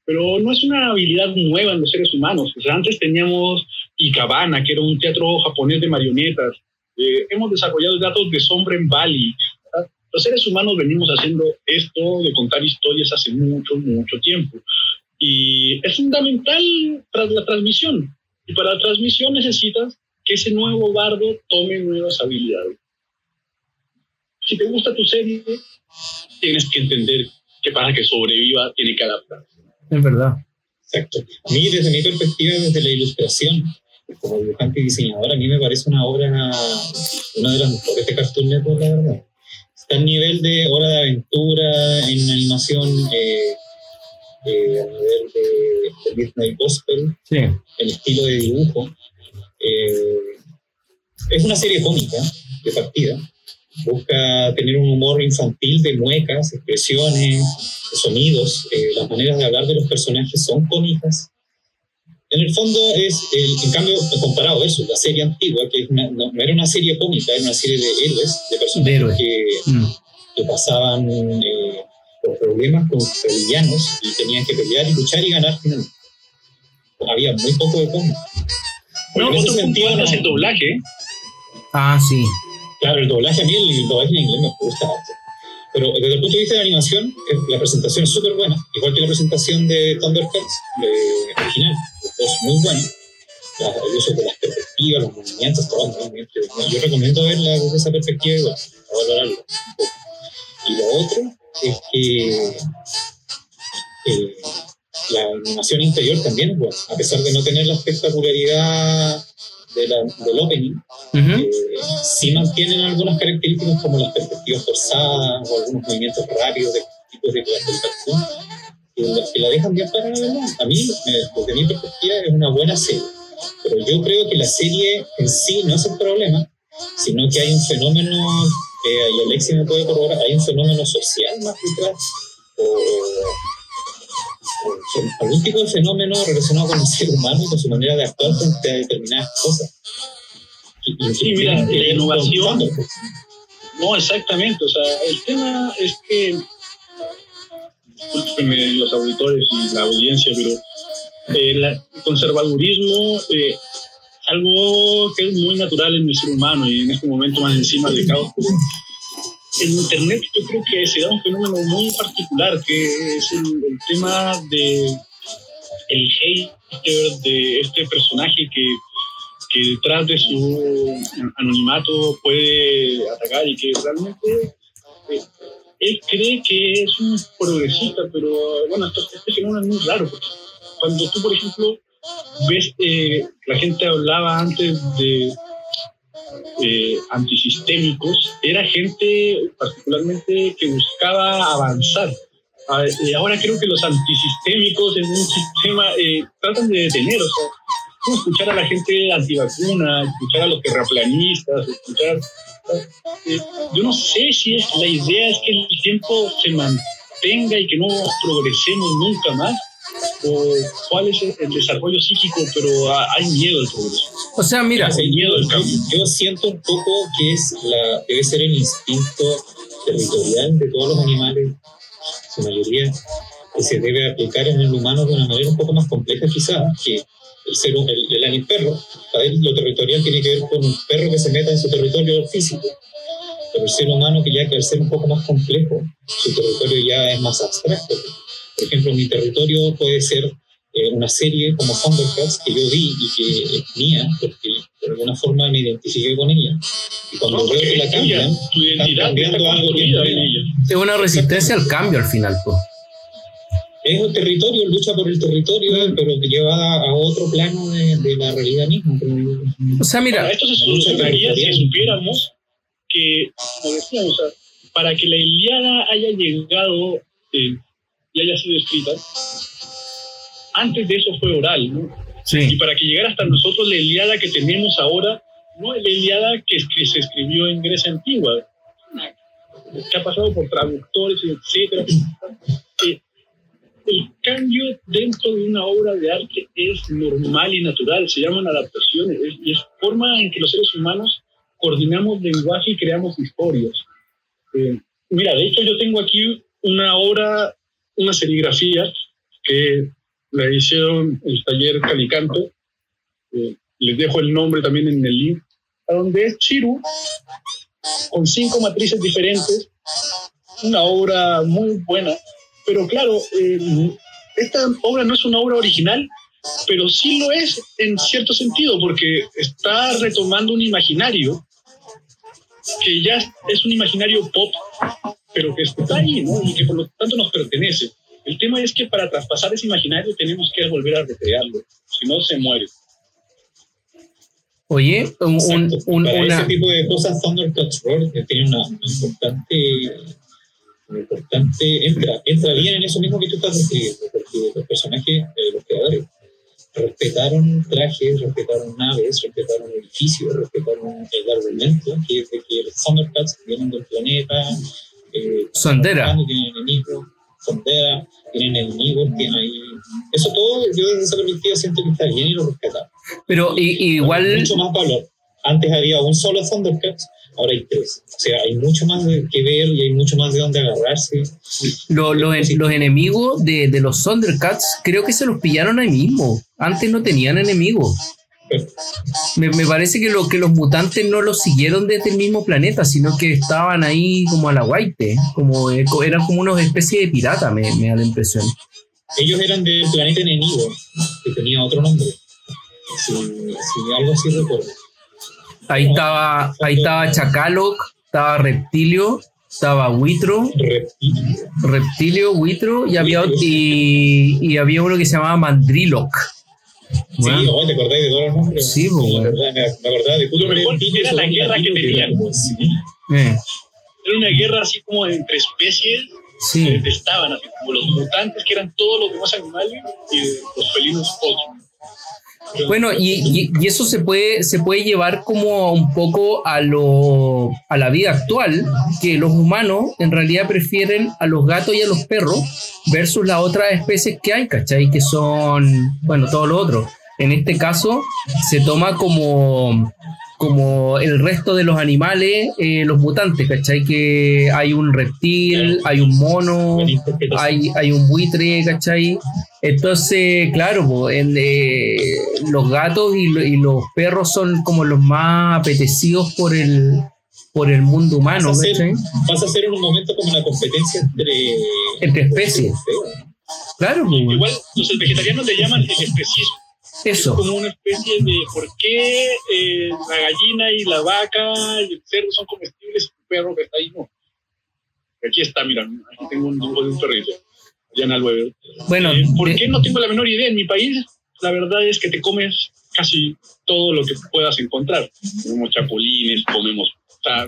pero no es una habilidad nueva en los seres humanos. O sea, antes teníamos Ikebana, que era un teatro japonés de marionetas. Eh, hemos desarrollado datos de Sombra en Bali. Los seres humanos venimos haciendo esto de contar historias hace mucho, mucho tiempo. Y es fundamental para la transmisión. Y para la transmisión necesitas que ese nuevo bardo tome nuevas habilidades si te gusta tu serie, tienes que entender que para que sobreviva tiene que adaptarse. Es verdad. Exacto. A mí, desde mi perspectiva, desde la ilustración, como dibujante y diseñador, a mí me parece una obra, una de las mejores de Cartoon Network, la verdad. Está al nivel de Hora de Aventura en animación, eh, eh, a nivel de, de, Midnight Gospel, sí. el estilo de dibujo. Eh, es una serie cómica de partida, busca tener un humor infantil de muecas, expresiones, de sonidos, eh, las maneras de hablar de los personajes son cómicas. En el fondo es, el, en cambio, comparado a eso, la serie antigua, que una, no, no, era una serie cómica, era una serie de héroes, de personajes Héroe. que, Mm. que pasaban eh, por problemas con villanos y tenían que pelear y luchar y ganar finalmente. Había muy poco de cómic. No, En ese otro sentido, es no. el doblaje. Ah, sí. Claro, el doblaje a mí, el doblaje en inglés me gusta harto. Pero desde el punto de vista de la animación, eh, la presentación es súper buena, igual que la presentación de Thundercats de original, dos muy buenos. La- El uso de las perspectivas, los movimientos, todo. Yo recomiendo verla desde esa perspectiva igual, a valorarlo un poco. Y lo otro es que eh, la animación interior también es buena, a pesar de no tener la espectacularidad de la, del opening, Ujú. eh, sí mantienen algunas características como las perspectivas forzadas o algunos movimientos rápidos de tipos de cartoon que la, que la dejan bien para A mí, me- desde mi perspectiva, es una buena serie. Pero yo creo que la serie en sí no es el problema, sino que hay un fenómeno, eh, y Alexia me puede corroborar, hay un fenómeno social más detrás, o, algún tipo de fenómeno relacionado con el ser humano y con su manera de actuar frente a determinadas cosas. Y- Sí, mira, la innovación- Thunderbolts. No, exactamente. O sea, el tema es que, discúlpenme los auditores y la audiencia, pero eh, la- el conservadurismo eh, algo que es muy natural en el ser humano y en este momento más encima del caos. pero En Internet yo creo que se da un fenómeno muy particular, que es el, tema de el hater de este personaje que que detrás de su anonimato puede atacar y que realmente eh, él cree que es un progresista, pero bueno, esto- este fenómeno es muy raro, porque cuando tú, por ejemplo, ves, eh, la gente hablaba antes de eh, antisistémicos, era gente particularmente que buscaba avanzar. Eh, ahora creo que los antisistémicos en un sistema eh, tratan de detener, o sea, ¿cómo escuchar a la gente antivacuna, escuchar a los terraplanistas, escuchar... eh, yo no sé si es, la idea es que el tiempo se mantenga y que no progresemos nunca más, o cuál es el, el desarrollo psíquico, pero ah, hay miedo al progreso. O sea, mira, el miedo al yo, cambio. yo siento un poco que es la, debe ser el instinto territorial de todos los animales, su mayoría, que se debe aplicar en el humano de una manera un poco más compleja quizás que el ser el, el, el perro. Para él lo territorial tiene que ver con un perro que se meta en su territorio físico. Pero el ser humano, que ya que al ser un poco más complejo, su territorio ya es más abstracto. Por ejemplo, mi territorio puede ser eh, una serie como Thundercats que yo vi y que es mía, porque de alguna forma me identifiqué con ella. Y cuando No, veo que la cambian, tuya, tu identidad está cambiando algo que es una resistencia al cambio al final, pues. es un territorio, lucha por el territorio, pero que lleva a otro plano de, de la realidad misma. O sea, mira, esto se solucionaría si supiéramos que, como decíamos, o sea, para que la Iliada haya llegado eh, y haya sido escrita, antes de eso fue oral, ¿no? Y sí, para que llegara hasta nosotros la Iliada que tenemos ahora, no es la Iliada que, que se escribió en Grecia antigua, que ha pasado por traductores, etcétera. Eh, el cambio dentro de una obra de arte es normal y natural, se llaman adaptaciones, es, y es forma en que los seres humanos coordinamos lenguaje y creamos historias. Eh, mira, de hecho yo tengo aquí una obra, una serigrafía que la hicieron el taller Calicanto, eh, les dejo el nombre también en el link, a donde es Chiru con cinco matrices diferentes, una obra muy buena, pero claro, esta obra no es una obra original, pero sí lo es en cierto sentido, porque está retomando un imaginario que ya es un imaginario pop, pero que está ahí, ¿no? Y que por lo tanto nos pertenece. El tema es que para traspasar ese imaginario tenemos que volver a recrearlo, si no se muere. oye, un, un- Exacto. un- Para una, ese tipo de cosas, Thundercats Roar tiene una, una importante, una importante entra, entra bien en eso mismo que tú estás describiendo, porque los personajes, eh, los creadores, respetaron trajes, respetaron naves, respetaron edificios, respetaron el argumento, que es de que los Thundercats vienen del planeta, eh, Sondera. tienen enemigos, Sondera, tienen enemigos, tienen ahí... Eso todo, yo desde esa perspectiva siento que está bien y lo respetamos. pero i- igual, Mucho más valor. Antes había un solo Thundercats, ahora hay tres. O sea, hay mucho más que ver y hay mucho más de dónde agarrarse. lo- lo- los enemigos de, de los Thundercats creo que se los pillaron ahí mismo. Antes no tenían enemigos. Me, me parece que, lo, que los mutantes no los siguieron desde el mismo planeta, sino que estaban ahí como a la guaite, como eh, eran como una especie de pirata, me, me da la impresión. Ellos eran del planeta enemigo, que tenía otro nombre. Si, si algo así recuerdo. Ahí estaba, ahí estaba Chacaloc, estaba Reptilio, estaba Witro, Reptilio. Reptilio, Witro, y había, y, y había uno que se llamaba Mandriloc. Sí, oye, ¿te acordáis de todos los nombres? Sí, pues, me, bueno. acordaba, me, me acordaba de Lo mejor era la guerra que tenían. Sí, eh, Era una guerra así como entre especies Sí. Estaban así como los mutantes, que eran todos los demás animales, y los felinos otros. Bueno, y, y- eso se puede, se puede llevar como un poco a, lo, a la vida actual, que los humanos en realidad prefieren a los gatos y a los perros versus las otras especies que hay, ¿cachai? Que son, bueno, todo lo otro. En este caso, se toma como, como el resto de los animales, eh, los mutantes, ¿cachai? Que hay un reptil, hay un mono, hay, hay un buitre, ¿cachai? Entonces, claro, en, eh, los gatos y, lo- y los perros son como los más apetecidos por el, por el mundo humano, Pasa a ser- ¿cachai? Pasa a ser en un momento como una competencia entre, Entre especies. Claro, Igual los vegetarianos le llaman el especismo. Es eso. como una especie de por qué eh, la gallina y la vaca y el cerdo son comestibles y el perro que está ahí no. Aquí está, mira, aquí tengo un dibujo de un perrito, allá en. Bueno, Eh, ¿Por de- qué no tengo la menor idea? En mi país, la verdad es que te comes casi todo lo que puedas encontrar. Comemos chapulines, comemos. O sea,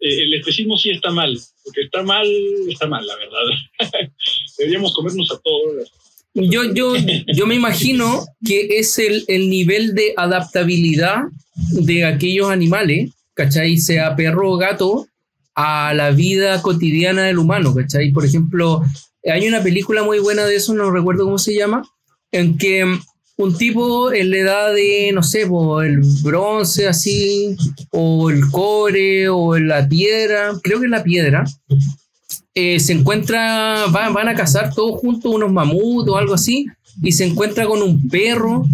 eh, el especismo sí está mal. Lo que está mal, está mal, la verdad. Deberíamos comernos a todos. Yo, yo, yo me imagino que es el, el nivel de adaptabilidad de aquellos animales, ¿cachai? Sea perro o gato, a la vida cotidiana del humano, ¿cachai? Por ejemplo, hay una película muy buena de eso, no recuerdo cómo se llama, en que un tipo en la edad de, no sé, el bronce así, o el cobre, o la piedra, creo que la piedra, eh, se encuentra, van, van a cazar todos juntos unos mamuts o algo así, y se encuentra con un perro,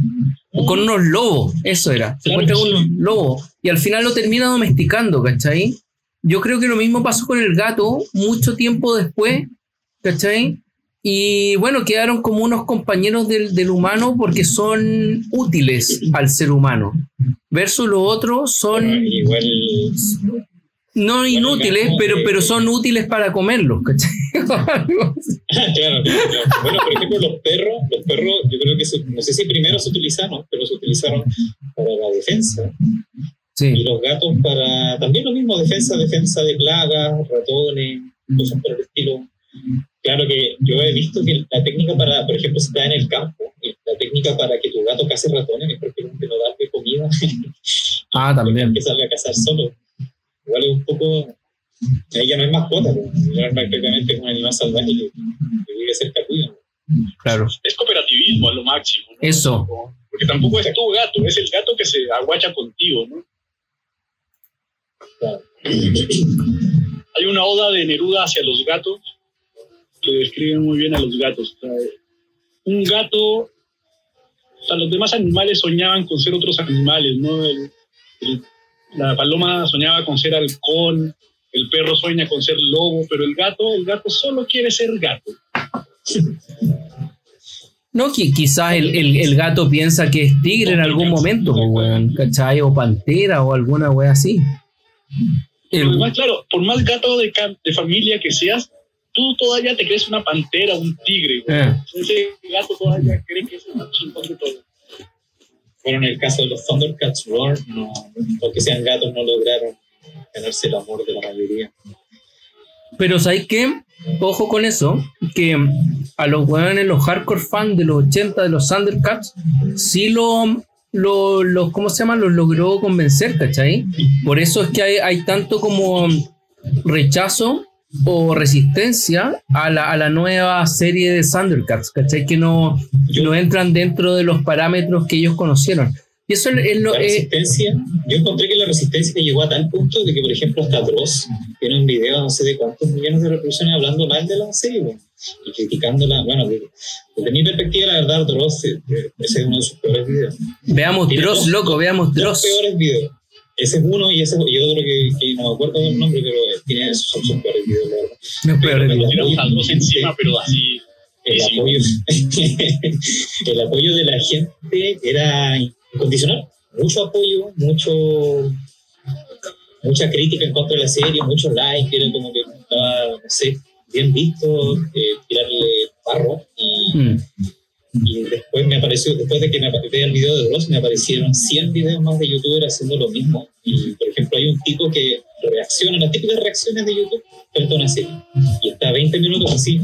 o con unos lobos, eso era, se encuentra con unos lobos, y al final lo termina domesticando, ¿cachai? Yo creo que lo mismo pasó con el gato mucho tiempo después, ¿cachai? Y bueno, quedaron como unos compañeros del, del humano porque son útiles al ser humano. Versus los otros son Igual no inútiles, pero, pero son útiles para comerlos, ¿cachai? Así. claro, claro. Bueno, por ejemplo, los perros, los perros, yo creo que se- no sé si primero se utilizaron, pero se utilizaron para la defensa. Y sí, los gatos para también lo mismo, defensa, defensa de plagas, ratones, cosas por el estilo. Claro que yo he visto que la técnica para, por ejemplo, si está en el campo, la técnica para que tu gato case ratones es prácticamente no darle comida, ah, también. que salga a cazar solo. Igual es un poco, ya no es mascota, pues, ya es prácticamente un animal salvaje que, que vive cerca tuyo. Claro. Es cooperativismo a lo máximo. ¿no? Eso. Porque tampoco es tu gato, es el gato que se aguacha contigo, ¿no? Claro. Hay una oda de Neruda hacia los gatos que describe muy bien a los gatos. O sea, un gato, o sea, los demás animales soñaban con ser otros animales, ¿no? El- el- la paloma soñaba con ser halcón, el perro sueña con ser lobo, pero el gato, el gato solo quiere ser gato. No, qui- quizás el, el- el gato piensa que es tigre en algún momento, weón, ¿cachai? O pantera o alguna wea así. El- además, claro, por más gato de, de familia que seas, tú todavía te crees una pantera, un tigre. eh, Ese gato todavía cree que es más chingón de todo. Bueno, en el caso de los Thundercats Roar, no, aunque sean gatos, no lograron ganarse el amor de la mayoría. Pero ¿sabes qué? Ojo con eso, que a los weones, los hardcore fans de los 80 de los Thundercats, sí lo, lo, lo- ¿cómo se llama? Los logró convencer, ¿cachai? Por eso es que hay, hay tanto como rechazo o resistencia a la, a la nueva serie de Thundercats, ¿cachai? Que no, no entran dentro de los parámetros que ellos conocieron. Y eso es, lo, La eh, resistencia, yo encontré que la resistencia llegó a tal punto de que, por ejemplo, hasta Dross tiene un video, no sé de cuántos millones de reproducciones, hablando mal de la serie güey, y criticándola. Bueno, de- desde mi perspectiva, la verdad, Dross, eh, eh, ese es uno de sus peores videos. veamos tiene Dross, dos- loco, veamos Dross. peores videos. Ese es uno y ese y otro que, que no me acuerdo del nombre, pero eh, tiene esos son sus peores videos, la verdad. Los peores Pero- encima, pero así. el Sí. apoyo, el apoyo de la gente era incondicional. Mucho apoyo, mucho mucha crítica en contra de la serie, muchos likes, era como que estaba, no sé, bien visto eh, tirarle barro y, Mm. Y después me apareció, después de que me apareció el video de Dross, me aparecieron 100 videos más de youtubers haciendo lo mismo. Y por ejemplo, hay un tipo que reacciona, las típicas reacciones de YouTube frente a una serie. Y vez 20 minutos así,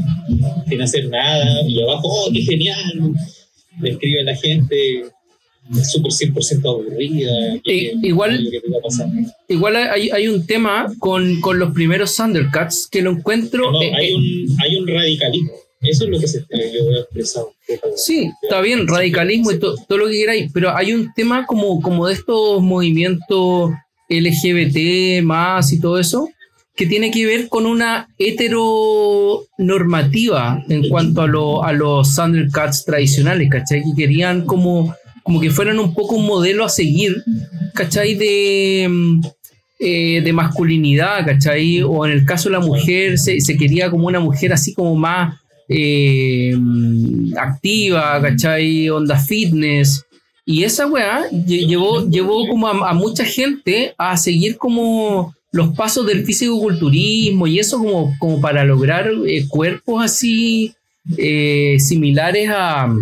sin hacer nada, y abajo, oh, qué genial, le escribe a la gente, súper 100% aburrida. Eh, igual- que. Igual hay, hay un tema con, con los primeros Thundercats que lo encuentro. No, eh, hay, eh, un, hay un radicalismo. Eso es lo que se, yo he expresado. Sí, está bien, radicalismo y to- todo lo que queráis, pero hay un tema como, como de estos movimientos LGBT más y todo eso, que tiene que ver con una heteronormativa en cuanto a, lo- a los Thundercats tradicionales, ¿cachai? Que querían como, como que fueran un poco un modelo a seguir, ¿cachai? De, eh, de masculinidad, ¿cachai? O en el caso de la mujer, se, se quería como una mujer así como más eh, activa, ¿cachai? Onda fitness. Y esa weá lle- llevó, llevó como a, mucha gente a seguir como los pasos del físico-culturismo y eso como, como para lograr eh, cuerpos así eh, similares a,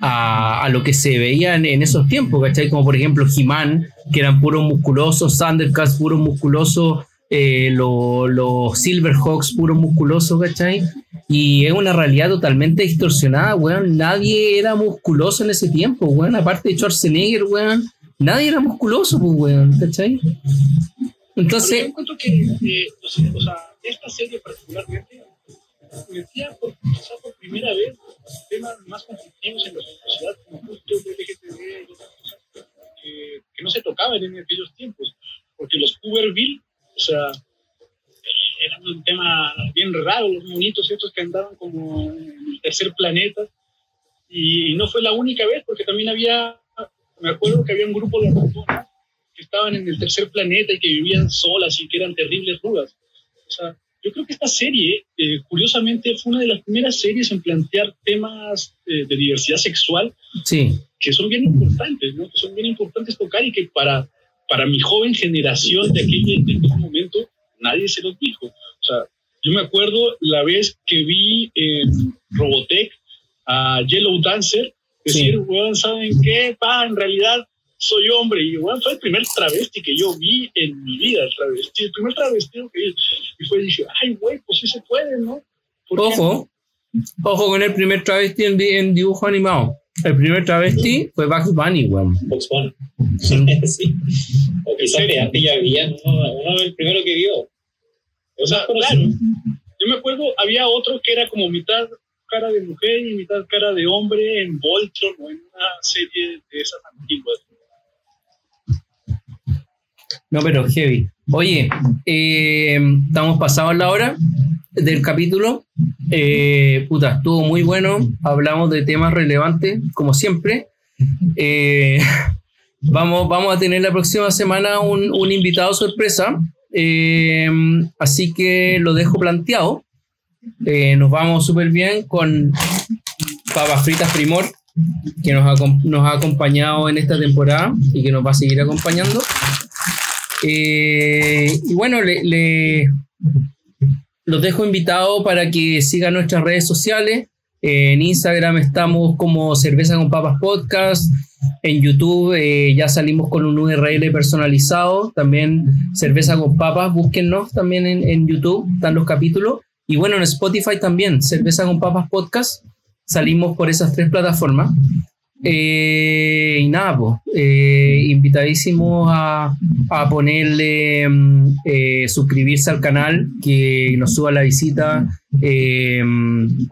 a, a lo que se veía en, en esos tiempos, ¿cachai? Como por ejemplo He-Man, que eran puros musculosos, Thundercats puros musculosos, eh, los los Silverhawks puros musculosos, ¿cachai? Y es una realidad totalmente distorsionada, weón. Nadie era musculoso en ese tiempo, weón. Aparte de Schwarzenegger, weón. Nadie era musculoso, pues, weón, ¿cachai? Yo Entonces, encuentro que, eh, o sea, esta serie particularmente metía por, quizá por primera vez temas más conflictivos en la sociedad, como justo el LGTB y otras cosas que, que no se tocaban en aquellos tiempos. Porque los Hooverville, o sea, era un tema bien raro, los monitos estos que andaban como en el tercer planeta. Y, no fue la única vez, porque también había, me acuerdo que había un grupo de ratones que estaban en el tercer planeta y que vivían solas y que eran terribles rudas. O sea, yo creo que esta serie, eh, curiosamente, fue una de las primeras series en plantear temas eh, de diversidad sexual sí, que son bien importantes, ¿no? que son bien importantes tocar y que para, para mi joven generación de aquel, de aquel momento nadie se los dijo. O sea, yo me acuerdo la vez que vi en Robotech a Yellow Dancer decir, Sí. weón, ¿saben qué? Pa, en realidad soy hombre. Y weón, fue el primer travesti que yo vi en mi vida, el travesti, el primer travestido que vi. Y fue, dije, ay, güey, pues sí se puede, ¿no? ¿Por qué ojo, ojo con el primer travesti en, en dibujo animado. El primer travesti fue Bugs Bunny, weón. Box Bunny. sí. O quizás había, ¿no? Uno el primero que vio. O sea, claro. Yo me acuerdo, había otro que era como mitad cara de mujer y mitad cara de hombre en Voltron o en una serie de esas antiguas. No, pero heavy. Oye, eh, estamos pasados la hora del capítulo. Eh, puta, estuvo muy bueno. Hablamos de temas relevantes, como siempre. Eh, vamos, vamos a tener la próxima semana un, invitado sorpresa. Eh, así que lo dejo planteado. Eh, nos vamos súper bien con Papas Fritas Primor, que nos ha, nos ha acompañado en esta temporada y que nos va a seguir acompañando. Eh, y bueno, le, le- los dejo invitados para que sigan nuestras redes sociales. En Instagram estamos como Cerveza con Papas Podcast. En YouTube eh, ya salimos con un URL personalizado. También Cerveza con Papas. Búsquennos también en, en YouTube. Están los capítulos. Y bueno, en Spotify también. Cerveza con Papas Podcast. Salimos por esas tres plataformas. Eh, y nada, pues, eh, invitadísimos a, a ponerle, mm, eh, suscribirse al canal, que nos suba la visita, eh,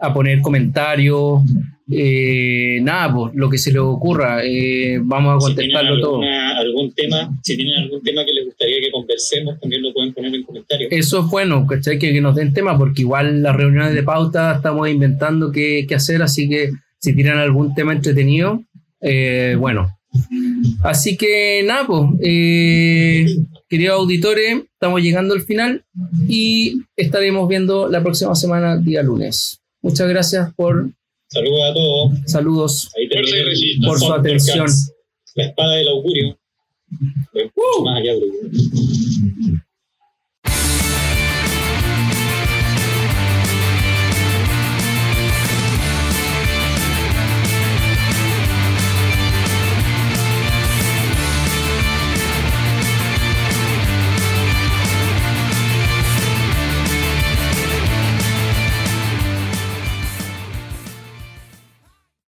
a poner comentarios, eh, nada, pues, lo que se les ocurra, eh, vamos a Si contestarlo todo. alguna- algún tema, si tienen algún tema que les gustaría que conversemos, también lo pueden poner en comentarios. Eso es bueno, ¿cachai? Que, que nos den tema, porque igual las reuniones de pauta estamos inventando qué, qué hacer, así que si tienen algún tema entretenido, eh, bueno. Así que nada, pues, eh, queridos auditores, estamos llegando al final y estaremos viendo la próxima semana, día lunes. Muchas gracias por Saludos a todos. saludos. Ahí por su atención. La espada del augurio. Mucho más allá.